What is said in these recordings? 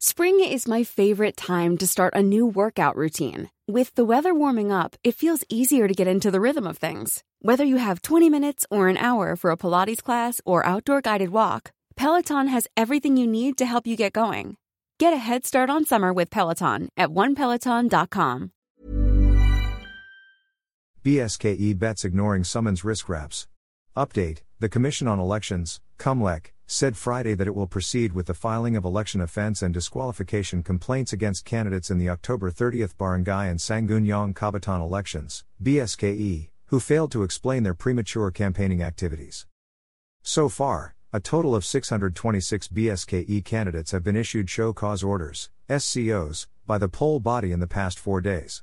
Spring is my favorite time to start a new workout routine. With the weather warming up, it feels easier to get into the rhythm of things. Whether you have 20 minutes or an hour for a Pilates class or outdoor guided walk, Peloton has everything you need to help you get going. Get a head start on summer with Peloton at onepeloton.com. BSKE bets ignoring summons risk raps. Update The Commission on Elections, COMELEC, said Friday that it will proceed with the filing of election offense and disqualification complaints against candidates in the October 30th Barangay and Sangguniang Kabataan elections, BSKE, who failed to explain their premature campaigning activities. So far, a total of 626 BSKE candidates have been issued show cause orders, SCOs, by the poll body in the past four days.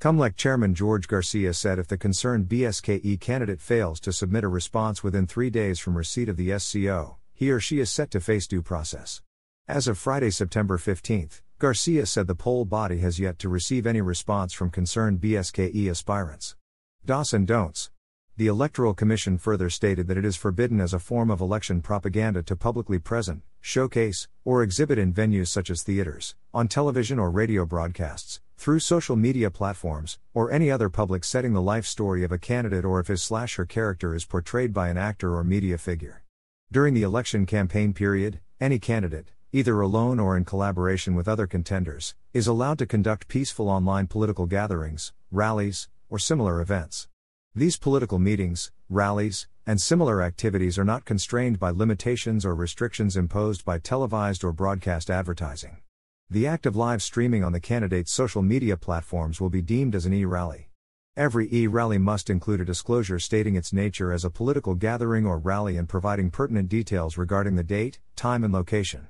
COMELEC Chairman George Garcia said if the concerned BSKE candidate fails to submit a response within three days from receipt of the SCO, he or she is set to face due process. As of Friday, September 15, Garcia said the poll body has yet to receive any response from concerned BSKE aspirants. DOS and don'ts. The Electoral Commission further stated that it is forbidden as a form of election propaganda to publicly present, showcase, or exhibit in venues such as theaters, on television or radio broadcasts, through social media platforms, or any other public setting the life story of a candidate or if his slash her character is portrayed by an actor or media figure. During the election campaign period, any candidate, either alone or in collaboration with other contenders, is allowed to conduct peaceful online political gatherings, rallies, or similar events. These political meetings, rallies, and similar activities are not constrained by limitations or restrictions imposed by televised or broadcast advertising. The act of live streaming on the candidate's social media platforms will be deemed as an e rally. Every e rally must include a disclosure stating its nature as a political gathering or rally and providing pertinent details regarding the date, time, and location.